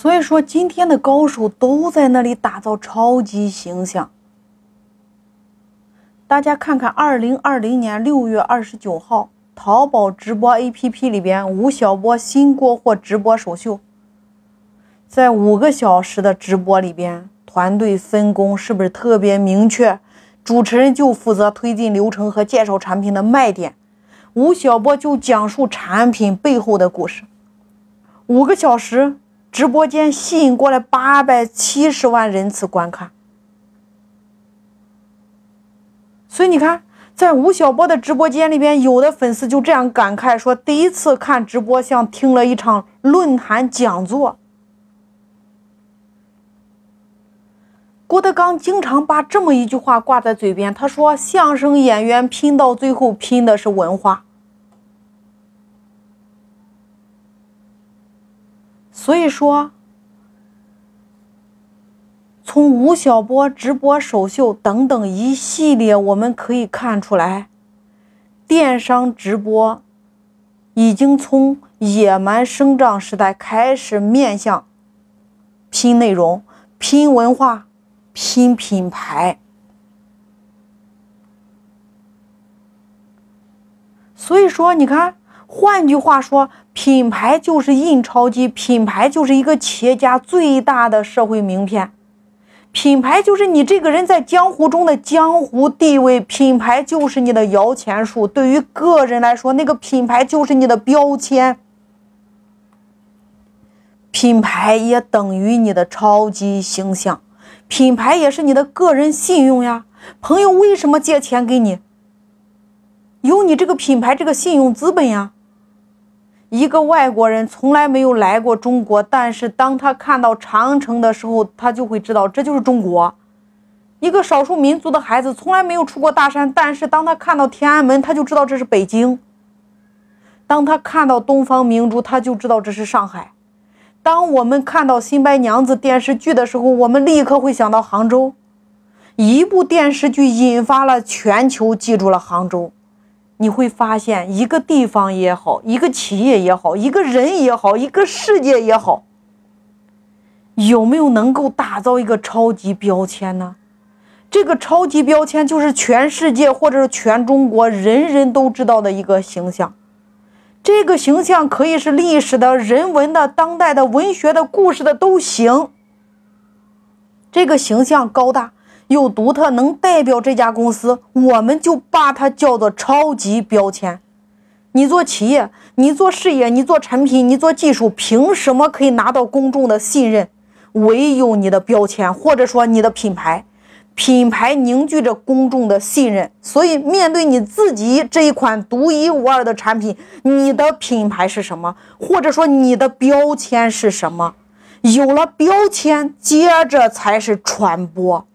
所以说，今天的高手都在那里打造超级形象。大家看看，二零二零年六月二十九号，淘宝直播 APP 里边，吴晓波新国货直播首秀，在五个小时的直播里边，团队分工是不是特别明确？主持人就负责推进流程和介绍产品的卖点，吴晓波就讲述产品背后的故事。五个小时。直播间吸引过来八百七十万人次观看，所以你看，在吴晓波的直播间里边，有的粉丝就这样感慨说：“第一次看直播，像听了一场论坛讲座。”郭德纲经常把这么一句话挂在嘴边，他说：“相声演员拼到最后，拼的是文化。”所以说，从吴晓波直播首秀等等一系列，我们可以看出来，电商直播已经从野蛮生长时代开始面向拼内容、拼文化、拼品牌。所以说，你看。换句话说，品牌就是印钞机，品牌就是一个企业家最大的社会名片，品牌就是你这个人在江湖中的江湖地位，品牌就是你的摇钱树。对于个人来说，那个品牌就是你的标签，品牌也等于你的超级形象，品牌也是你的个人信用呀。朋友为什么借钱给你？有你这个品牌这个信用资本呀。一个外国人从来没有来过中国，但是当他看到长城的时候，他就会知道这就是中国。一个少数民族的孩子从来没有出过大山，但是当他看到天安门，他就知道这是北京。当他看到东方明珠，他就知道这是上海。当我们看到《新白娘子》电视剧的时候，我们立刻会想到杭州。一部电视剧引发了全球记住了杭州。你会发现，一个地方也好，一个企业也好，一个人也好，一个世界也好，有没有能够打造一个超级标签呢？这个超级标签就是全世界或者是全中国人人都知道的一个形象。这个形象可以是历史的、人文的、当代的、文学的、故事的都行。这个形象高大。又独特，能代表这家公司，我们就把它叫做超级标签。你做企业，你做事业，你做产品，你做技术，凭什么可以拿到公众的信任？唯有你的标签，或者说你的品牌，品牌凝聚着公众的信任。所以，面对你自己这一款独一无二的产品，你的品牌是什么？或者说你的标签是什么？有了标签，接着才是传播。